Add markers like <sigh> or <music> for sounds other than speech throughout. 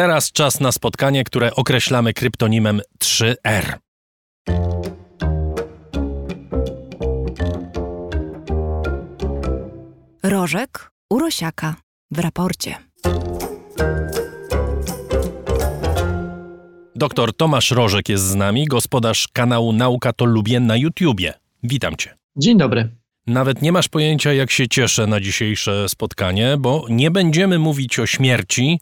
Teraz czas na spotkanie, które określamy kryptonimem 3R. Rożek Urosiaka w raporcie. Doktor Tomasz Rożek jest z nami, gospodarz kanału Nauka to Lubię na YouTubie. Witam cię. Dzień dobry. Nawet nie masz pojęcia, jak się cieszę na dzisiejsze spotkanie, bo nie będziemy mówić o śmierci,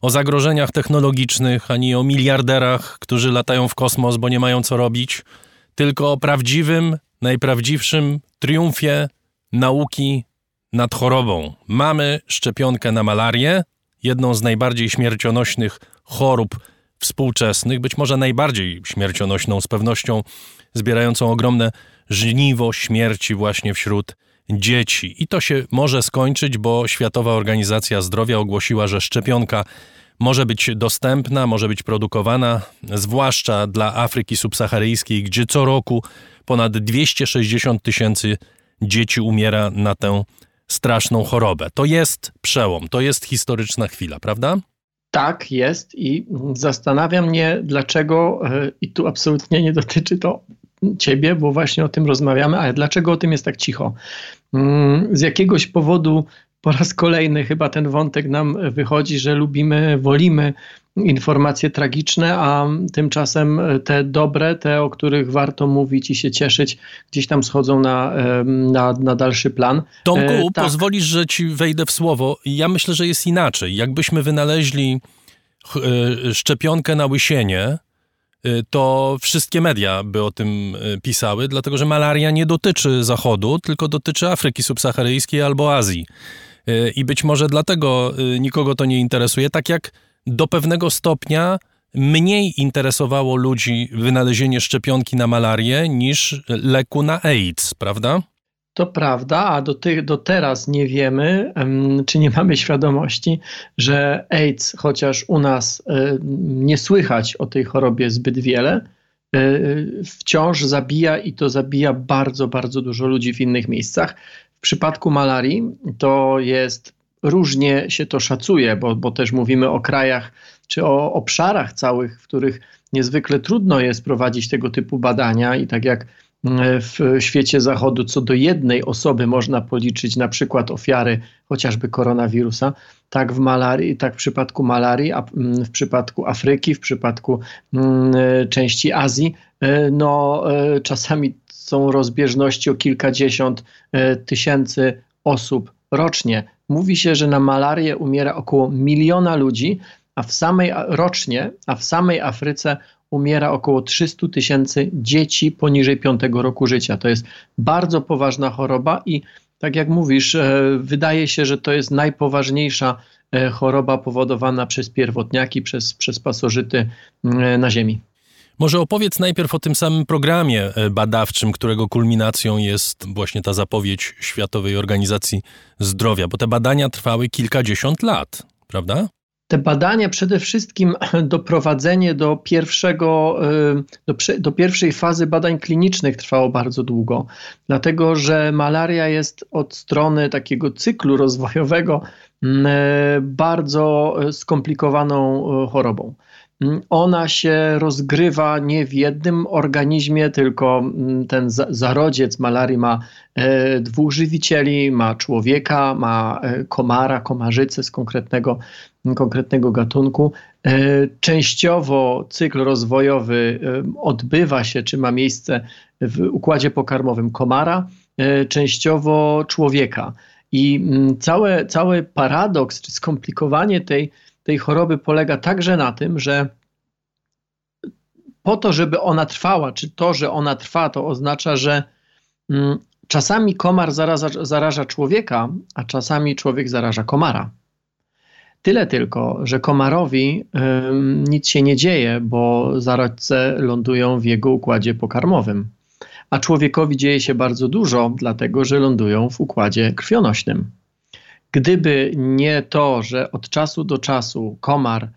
o zagrożeniach technologicznych, ani o miliarderach, którzy latają w kosmos, bo nie mają co robić, tylko o prawdziwym, najprawdziwszym triumfie nauki nad chorobą. Mamy szczepionkę na malarię, jedną z najbardziej śmiercionośnych chorób współczesnych, być może najbardziej śmiercionośną, z pewnością zbierającą ogromne żniwo śmierci właśnie wśród dzieci. I to się może skończyć, bo Światowa Organizacja Zdrowia ogłosiła, że szczepionka może być dostępna, może być produkowana, zwłaszcza dla Afryki subsaharyjskiej, gdzie co roku ponad 260 tysięcy dzieci umiera na tę straszną chorobę. To jest przełom, to jest historyczna chwila, prawda? Tak, jest i zastanawia mnie, dlaczego, e, i tu absolutnie nie dotyczy to ciebie, bo właśnie o tym rozmawiamy, ale dlaczego o tym jest tak cicho? Mm, z jakiegoś powodu po raz kolejny chyba ten wątek nam wychodzi, że lubimy, wolimy informacje tragiczne, a tymczasem te dobre, te, o których warto mówić i się cieszyć, gdzieś tam schodzą na, na, na dalszy plan. Tomku, e, tak. pozwolisz, że ci wejdę w słowo. Ja myślę, że jest inaczej. Jakbyśmy wynaleźli e, szczepionkę na łysienie, to wszystkie media by o tym e, pisały, dlatego że malaria nie dotyczy Zachodu, tylko dotyczy Afryki subsaharyjskiej albo Azji. I być może dlatego nikogo to nie interesuje, tak jak do pewnego stopnia mniej interesowało ludzi wynalezienie szczepionki na malarię niż leku na AIDS, prawda? To prawda, a do, do teraz nie wiemy, czy nie mamy świadomości, że AIDS, chociaż u nas e, nie słychać o tej chorobie zbyt wiele, e, wciąż zabija i to zabija bardzo, bardzo dużo ludzi w innych miejscach. W przypadku malarii to jest różnie się to szacuje, bo, bo też mówimy o krajach czy o obszarach całych, w których niezwykle trudno jest prowadzić tego typu badania i tak jak w świecie zachodu co do jednej osoby można policzyć na przykład ofiary chociażby koronawirusa, tak w malarii, tak w przypadku malarii, a mm, w przypadku Afryki, w przypadku mm, części Azji, e, no e, czasami są rozbieżności o kilkadziesiąt e, tysięcy osób rocznie. Mówi się, że na malarię umiera około miliona ludzi, a w samej rocznie, a w samej Afryce umiera około 300 tysięcy dzieci poniżej 5 roku życia. To jest bardzo poważna choroba i tak jak mówisz, e, wydaje się, że to jest najpoważniejsza e, choroba powodowana przez pierwotniaki, przez, przez pasożyty na Ziemi. Może opowiedz najpierw o tym samym programie e, badawczym, którego kulminacją jest właśnie ta zapowiedź Światowej Organizacji Zdrowia, bo te badania trwały kilkadziesiąt lat, prawda? Te badania przede wszystkim <clears throat> doprowadzenie do pierwszego, e, do, do, pierwszej fazy badań klinicznych trwało bardzo długo, dlatego że malaria jest od strony takiego cyklu rozwojowego e, bardzo skomplikowaną chorobą. Mm, ona się rozgrywa nie w jednym organizmie, tylko mm, ten zarodziec malarii ma e, dwóch żywicieli, ma człowieka, ma e, komara, komarzycę z konkretnego, konkretnego gatunku. E, częściowo cykl rozwojowy odbywa się, czy ma miejsce w układzie pokarmowym komara, częściowo człowieka. I mm, cały, cały paradoks, czy skomplikowanie tej, tej choroby polega także na tym, że po to, żeby ona trwała, czy to, że ona trwa, to oznacza, że mm, czasami komar zaraża, zaraża człowieka, a czasami człowiek zaraża komara. Tyle tylko, że komarowi nic się nie dzieje, bo zarodce lądują w jego układzie pokarmowym. A człowiekowi dzieje się bardzo dużo, dlatego że lądują w układzie krwionośnym. Gdyby nie to, że od czasu do czasu komar,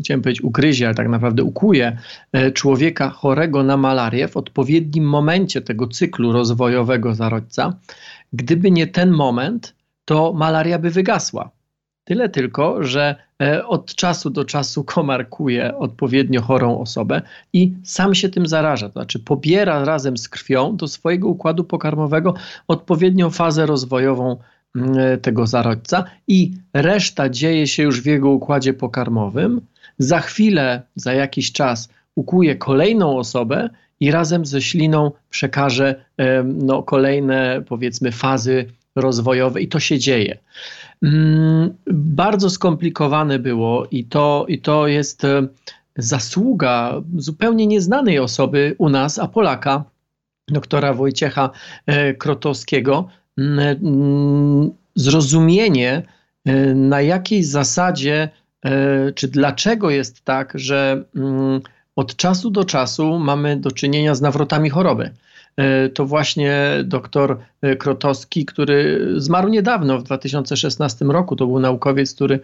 chciałem powiedzieć ugryzie, ale tak naprawdę ukuje y, człowieka chorego na malarię w odpowiednim momencie tego cyklu rozwojowego zarodca, gdyby nie ten moment, to malaria by wygasła. Tyle tylko, że e, od czasu do czasu <laughs> komarkuje odpowiednio chorą osobę i sam się tym zaraża. To znaczy pobiera razem z krwią do swojego układu pokarmowego odpowiednią fazę rozwojową tego zarodźca i reszta dzieje się już w jego układzie pokarmowym. Za chwilę, za jakiś czas ukuje kolejną osobę i razem ze śliną przekaże no, kolejne, powiedzmy, fazy rozwojowe i to się dzieje. Mm, bardzo skomplikowane było i to, i to jest e, zasługa zupełnie nieznanej osoby u nas, a Polaka, doktora Wojciecha e, Krotowskiego, zrozumienie, e, na jakiej zasadzie, czy dlaczego jest tak, że od czasu do czasu mamy do czynienia z nawrotami choroby. E, to właśnie doktor e, Krotowski, który zmarł niedawno, w 2016 roku. To był naukowiec, który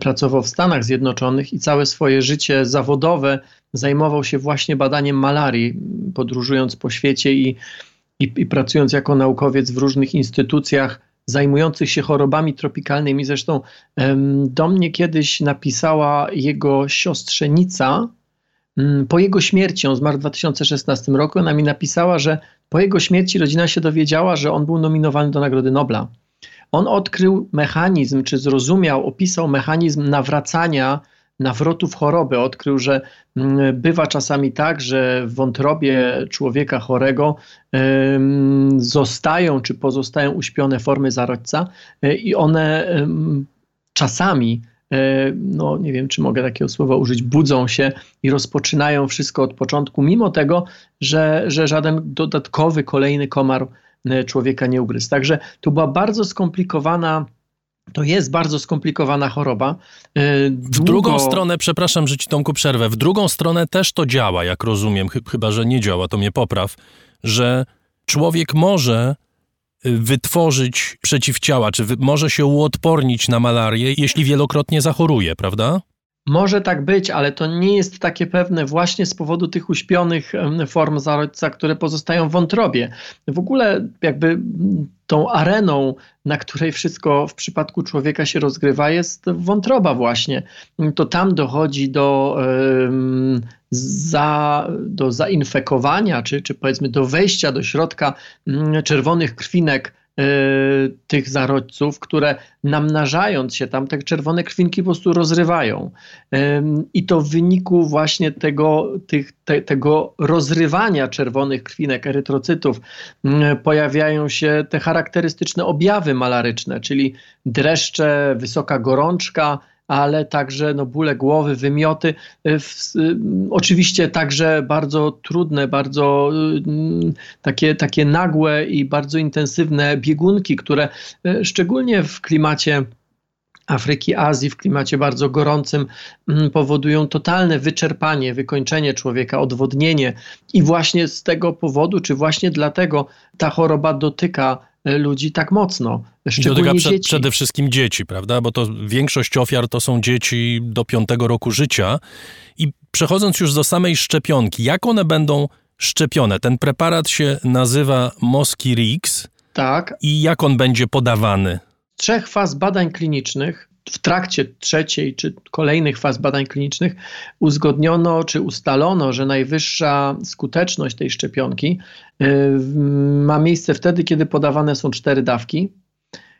pracował w Stanach Zjednoczonych i całe swoje życie zawodowe zajmował się właśnie badaniem malarii, podróżując po świecie i, i, i pracując jako naukowiec w różnych instytucjach zajmujących się chorobami tropikalnymi. Zresztą do mnie kiedyś napisała jego siostrzenica, Mm, po jego śmierci, on zmarł w 2016 roku, ona mi napisała, że po jego śmierci rodzina się dowiedziała, że on był nominowany do Nagrody Nobla. On odkrył mechanizm, czy zrozumiał, opisał mechanizm nawracania nawrotów choroby. Odkrył, że mm, bywa czasami tak, że w wątrobie człowieka chorego zostają czy pozostają uśpione formy zarodźca y, i one czasami E, no nie wiem, czy mogę takiego słowa użyć, budzą się i rozpoczynają wszystko od początku, mimo tego, że, że żaden dodatkowy, kolejny komar e, człowieka nie ugryzł. Także to była bardzo skomplikowana to jest bardzo skomplikowana choroba. E, długo... W drugą stronę, przepraszam, że ci Tomku przerwę, w drugą stronę też to działa, jak rozumiem, chyba że nie działa, to mnie popraw, że człowiek może wytworzyć przeciwciała, czy może się uodpornić na malarię, jeśli wielokrotnie zachoruje, prawda? Może tak być, ale to nie jest takie pewne właśnie z powodu tych uśpionych form zarodźca, które pozostają w wątrobie. W ogóle jakby tą areną, na której wszystko w przypadku człowieka się rozgrywa, jest wątroba właśnie. To tam dochodzi do, za, do zainfekowania, czy, czy powiedzmy do wejścia do środka czerwonych krwinek tych zarodźców, które namnażając się tam, te czerwone krwinki po prostu rozrywają. I to w wyniku właśnie tego, tych, te, tego rozrywania czerwonych krwinek, erytrocytów, pojawiają się te charakterystyczne objawy malaryczne, czyli dreszcze, wysoka gorączka, ale także no, bóle głowy, wymioty. Y, w, y, oczywiście także bardzo trudne, bardzo y, takie, takie nagłe i bardzo intensywne biegunki, które szczególnie w klimacie Afryki, Azji w klimacie bardzo gorącym mm, powodują totalne wyczerpanie, wykończenie człowieka, odwodnienie i właśnie z tego powodu, czy właśnie dlatego ta choroba dotyka ludzi tak mocno. Szczególnie dotyka prze, przede wszystkim dzieci, prawda? Bo to większość ofiar to są dzieci do piątego roku życia. I przechodząc już do samej szczepionki, jak one będą szczepione? Ten preparat się nazywa Moskirix. Tak. I jak on będzie podawany? trzech faz badań klinicznych, w trakcie trzeciej czy kolejnych faz badań klinicznych uzgodniono czy ustalono, że najwyższa skuteczność tej szczepionki y, ma miejsce wtedy, kiedy podawane są cztery dawki,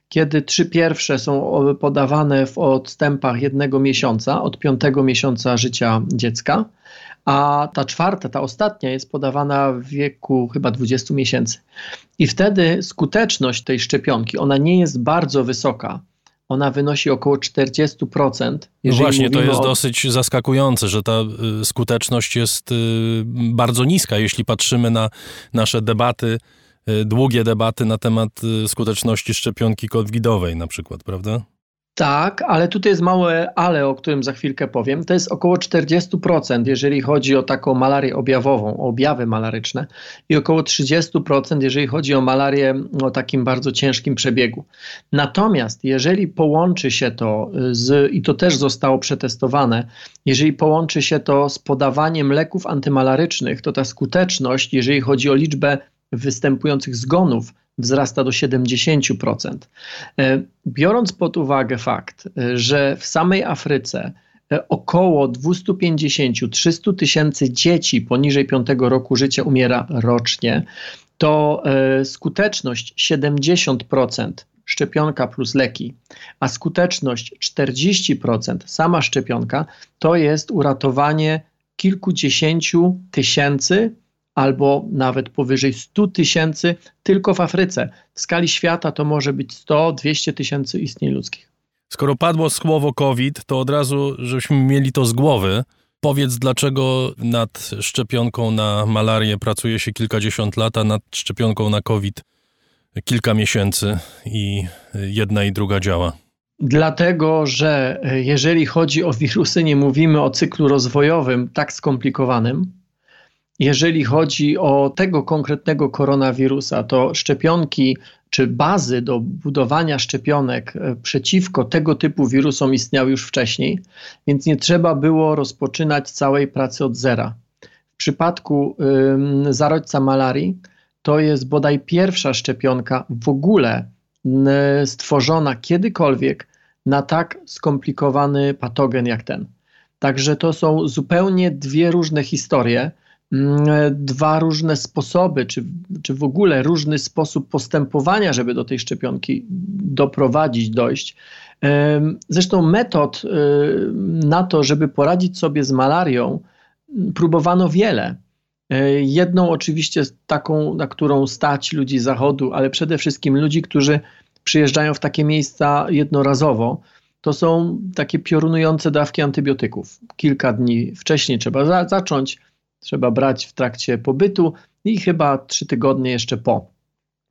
kiedy trzy pierwsze są podawane w odstępach jednego miesiąca, od piątego miesiąca życia dziecka, a ta czwarta, ta ostatnia jest podawana w wieku chyba 20 miesięcy. I wtedy skuteczność tej szczepionki, ona nie jest bardzo wysoka. Ona wynosi około 40%. No właśnie, to jest o... dosyć zaskakujące, że ta y, skuteczność jest y, bardzo niska, jeśli patrzymy na nasze debaty, y, długie debaty na temat skuteczności szczepionki covidowej na przykład, prawda? Tak, ale tutaj jest małe ale, o którym za chwilkę powiem. To jest około 40%, jeżeli chodzi o taką malarię objawową, o objawy malaryczne i około 30%, jeżeli chodzi o malarię o takim bardzo ciężkim przebiegu. Natomiast jeżeli połączy się to z, i to też zostało przetestowane, jeżeli połączy się to z podawaniem leków antymalarycznych, to ta skuteczność, jeżeli chodzi o liczbę występujących zgonów wzrasta do 70%. E, biorąc pod uwagę fakt, e, że w samej Afryce około 250-300 tysięcy dzieci poniżej 5 roku życia umiera rocznie, to skuteczność 70% szczepionka plus leki, a skuteczność 40%, sama szczepionka, to jest uratowanie kilkudziesięciu tysięcy albo nawet powyżej 100 tysięcy tylko w Afryce. W skali świata to może być 100-200 tysięcy istnień ludzkich. Skoro padło słowo COVID, to od razu, żebyśmy mieli to z głowy, powiedz dlaczego nad szczepionką na malarię pracuje się kilkadziesiąt lat, a nad szczepionką na COVID kilka miesięcy i jedna i druga działa. Dlatego, że jeżeli chodzi o wirusy, nie mówimy o cyklu rozwojowym tak skomplikowanym. Jeżeli chodzi o tego konkretnego koronawirusa, to szczepionki czy bazy do budowania szczepionek e, przeciwko tego typu wirusom istniały już wcześniej, więc nie trzeba było rozpoczynać całej pracy od zera. W przypadku ym, malarii to jest bodaj pierwsza szczepionka w ogóle stworzona kiedykolwiek na tak skomplikowany patogen jak ten. Także to są zupełnie dwie różne historie, dwa różne sposoby, czy, czy w ogóle różny sposób postępowania, żeby do tej szczepionki doprowadzić, dojść. Zresztą metod na to, żeby poradzić sobie z malarią, próbowano wiele. E, jedną oczywiście taką, na którą stać ludzi zachodu, ale przede wszystkim ludzi, którzy przyjeżdżają w takie miejsca jednorazowo, to są takie piorunujące dawki antybiotyków. Kilka dni wcześniej trzeba za zacząć, trzeba brać w trakcie pobytu i chyba trzy tygodnie jeszcze po.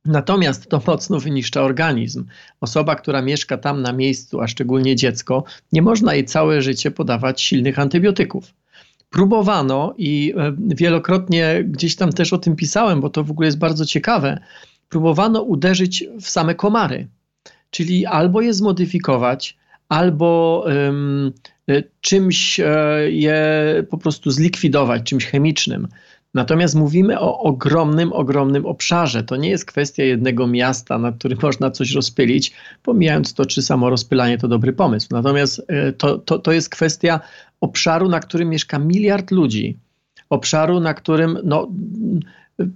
Natomiast to mocno wyniszcza organizm. Osoba, która mieszka tam na miejscu, a szczególnie dziecko, nie można jej całe życie podawać silnych antybiotyków próbowano i e, wielokrotnie gdzieś tam też o tym pisałem, bo to w ogóle jest bardzo ciekawe, próbowano uderzyć w same komary, czyli albo je zmodyfikować, albo um, czymś e, je po prostu zlikwidować, czymś chemicznym. Natomiast mówimy o ogromnym, ogromnym obszarze. To nie jest kwestia jednego miasta, na którym <laughs> można coś rozpylić, pomijając to, czy samo rozpylanie to dobry pomysł. Natomiast to, to, to jest kwestia obszaru, na którym mieszka miliard ludzi, obszaru, na którym no,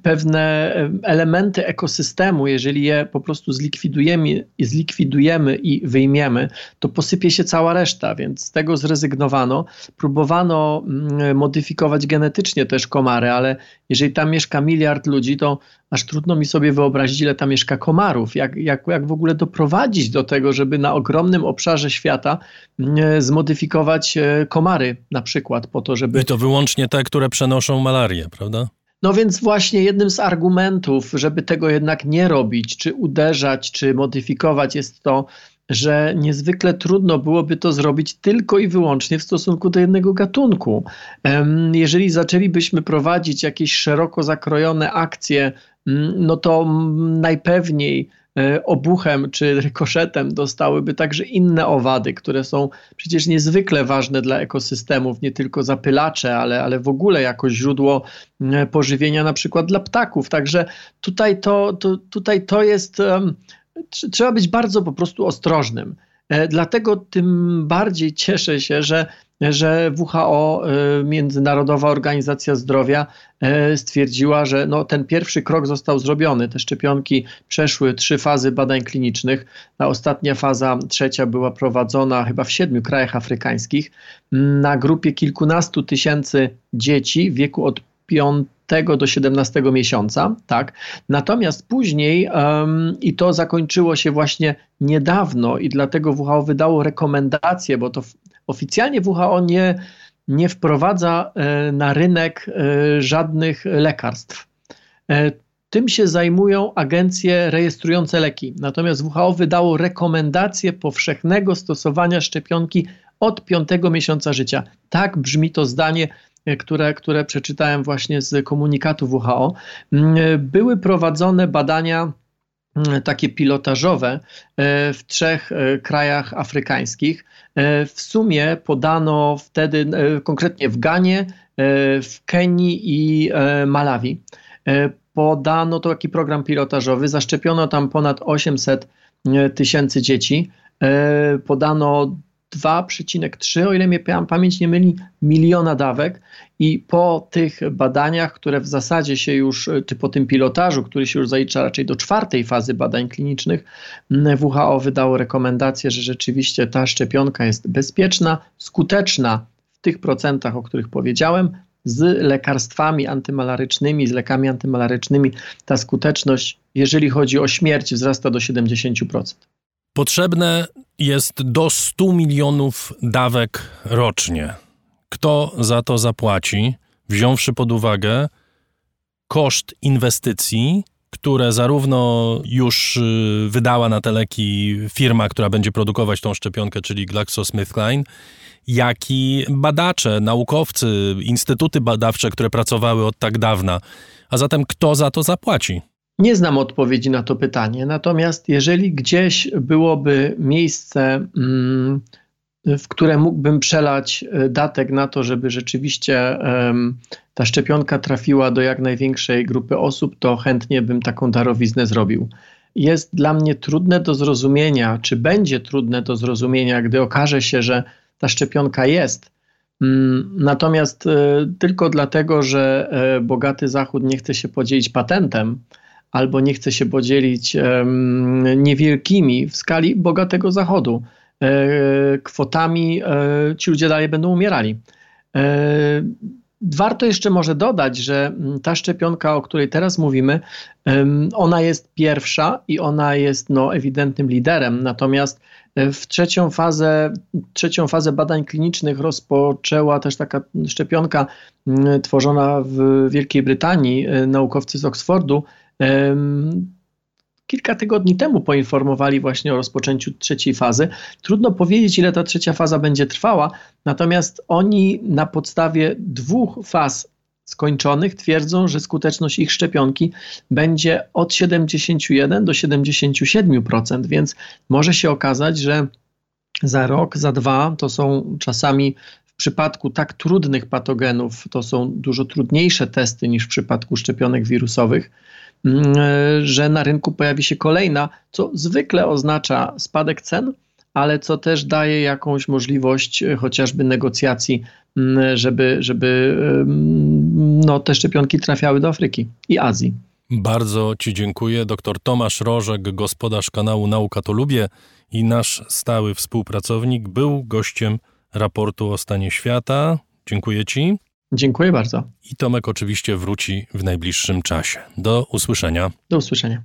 pewne elementy ekosystemu, jeżeli je po prostu zlikwidujemy, zlikwidujemy i wyjmiemy, to posypie się cała reszta, więc z tego zrezygnowano. Próbowano mm, modyfikować genetycznie też komary, ale jeżeli tam mieszka miliard ludzi, to aż trudno mi sobie wyobrazić, ile tam mieszka komarów. Jak, jak, jak w ogóle doprowadzić do tego, żeby na ogromnym obszarze świata mm, zmodyfikować e, komary na przykład po to, żeby... I to wyłącznie te, które przenoszą malarię, prawda? No więc właśnie jednym z argumentów, żeby tego jednak nie robić, czy uderzać, czy modyfikować, jest to, że niezwykle trudno byłoby to zrobić tylko i wyłącznie w stosunku do jednego gatunku. Jeżeli zaczęlibyśmy prowadzić jakieś szeroko zakrojone akcje, mm, no to najpewniej obuchem czy rykoszetem dostałyby także inne owady, które są przecież niezwykle ważne dla ekosystemów, nie tylko zapylacze, ale, ale w ogóle jako źródło e, pożywienia na przykład dla ptaków. Także tutaj to, to, tutaj to jest, trzeba być bardzo po prostu ostrożnym. E, dlatego tym bardziej cieszę się, że że WHO, y, Międzynarodowa Organizacja Zdrowia, y, stwierdziła, że no, ten pierwszy krok został zrobiony. Te szczepionki przeszły trzy fazy badań klinicznych. Ta ostatnia faza, trzecia, była prowadzona chyba w siedmiu krajach afrykańskich na grupie kilkunastu tysięcy dzieci w wieku od 5 do 17 miesiąca, tak. Natomiast później, um, i to zakończyło się właśnie niedawno, i dlatego WHO wydało rekomendacje, bo to oficjalnie WHO nie, nie wprowadza e, na rynek e, żadnych lekarstw. E, tym się zajmują agencje rejestrujące leki. Natomiast WHO wydało rekomendację powszechnego stosowania szczepionki od piątego miesiąca życia. Tak brzmi to zdanie, które, które przeczytałem właśnie z komunikatu WHO. Były prowadzone badania Mm, takie pilotażowe e, w trzech e, krajach afrykańskich. E, w sumie podano wtedy, konkretnie w Ganie, w Kenii i Malawi. podano taki program pilotażowy, zaszczepiono tam ponad 800 tysięcy dzieci, podano 2,3, o ile mnie pamięć nie myli, miliona dawek i po tych badaniach, które w zasadzie się już, czy po tym pilotażu, który się już zalicza raczej do czwartej fazy badań klinicznych, WHO wydało rekomendację, że rzeczywiście ta szczepionka jest bezpieczna, skuteczna w tych procentach, o których powiedziałem, z lekarstwami antymalarycznymi, z lekami antymalarycznymi, ta skuteczność, jeżeli chodzi o śmierć, wzrasta do 70%. Potrzebne jest do 100 milionów dawek rocznie. Kto za to zapłaci, wziąwszy pod uwagę koszt inwestycji, które zarówno już y, wydała na te leki firma, która będzie produkować tą szczepionkę, czyli GlaxoSmithKline, jak i badacze, naukowcy, instytuty badawcze, które pracowały od tak dawna. A zatem kto za to zapłaci? Nie znam odpowiedzi na to pytanie, natomiast jeżeli gdzieś byłoby miejsce, mm, w które mógłbym przelać e, datek na to, żeby rzeczywiście ta szczepionka trafiła do jak największej grupy osób, to chętnie bym taką darowiznę zrobił. Jest dla mnie trudne do zrozumienia, czy będzie trudne do zrozumienia, gdy okaże się, że ta szczepionka jest. Mm, natomiast e, tylko dlatego, że e, bogaty Zachód nie chce się podzielić patentem, albo nie chce się podzielić niewielkimi w skali bogatego Zachodu e, kwotami, e, ci ludzie dalej będą umierali. E, warto jeszcze może dodać, że ta szczepionka, o której teraz mówimy, ona jest pierwsza i ona jest no, ewidentnym liderem. Natomiast w trzecią fazę, trzecią fazę badań klinicznych rozpoczęła też taka szczepionka tworzona w Wielkiej Brytanii, naukowcy z Oxfordu, Kilka tygodni temu poinformowali właśnie o rozpoczęciu trzeciej fazy. Trudno powiedzieć, ile ta trzecia faza będzie trwała, natomiast oni na podstawie dwóch faz skończonych twierdzą, że skuteczność ich szczepionki będzie od 71 do 77%, więc może się okazać, że za rok, za dwa to są czasami w przypadku tak trudnych patogenów, to są dużo trudniejsze testy niż w przypadku szczepionek wirusowych że na rynku pojawi się kolejna, co zwykle oznacza spadek cen, ale co też daje jakąś możliwość e, chociażby negocjacji, mm, żeby, żeby no, te szczepionki trafiały do Afryki i Azji. Bardzo Ci dziękuję. Dr Tomasz Rożek, gospodarz kanału Nauka to Lubię i nasz stały współpracownik, był gościem raportu o stanie świata. Dziękuję Ci. Dziękuję bardzo. I Tomek oczywiście wróci w najbliższym czasie. Do usłyszenia. Do usłyszenia.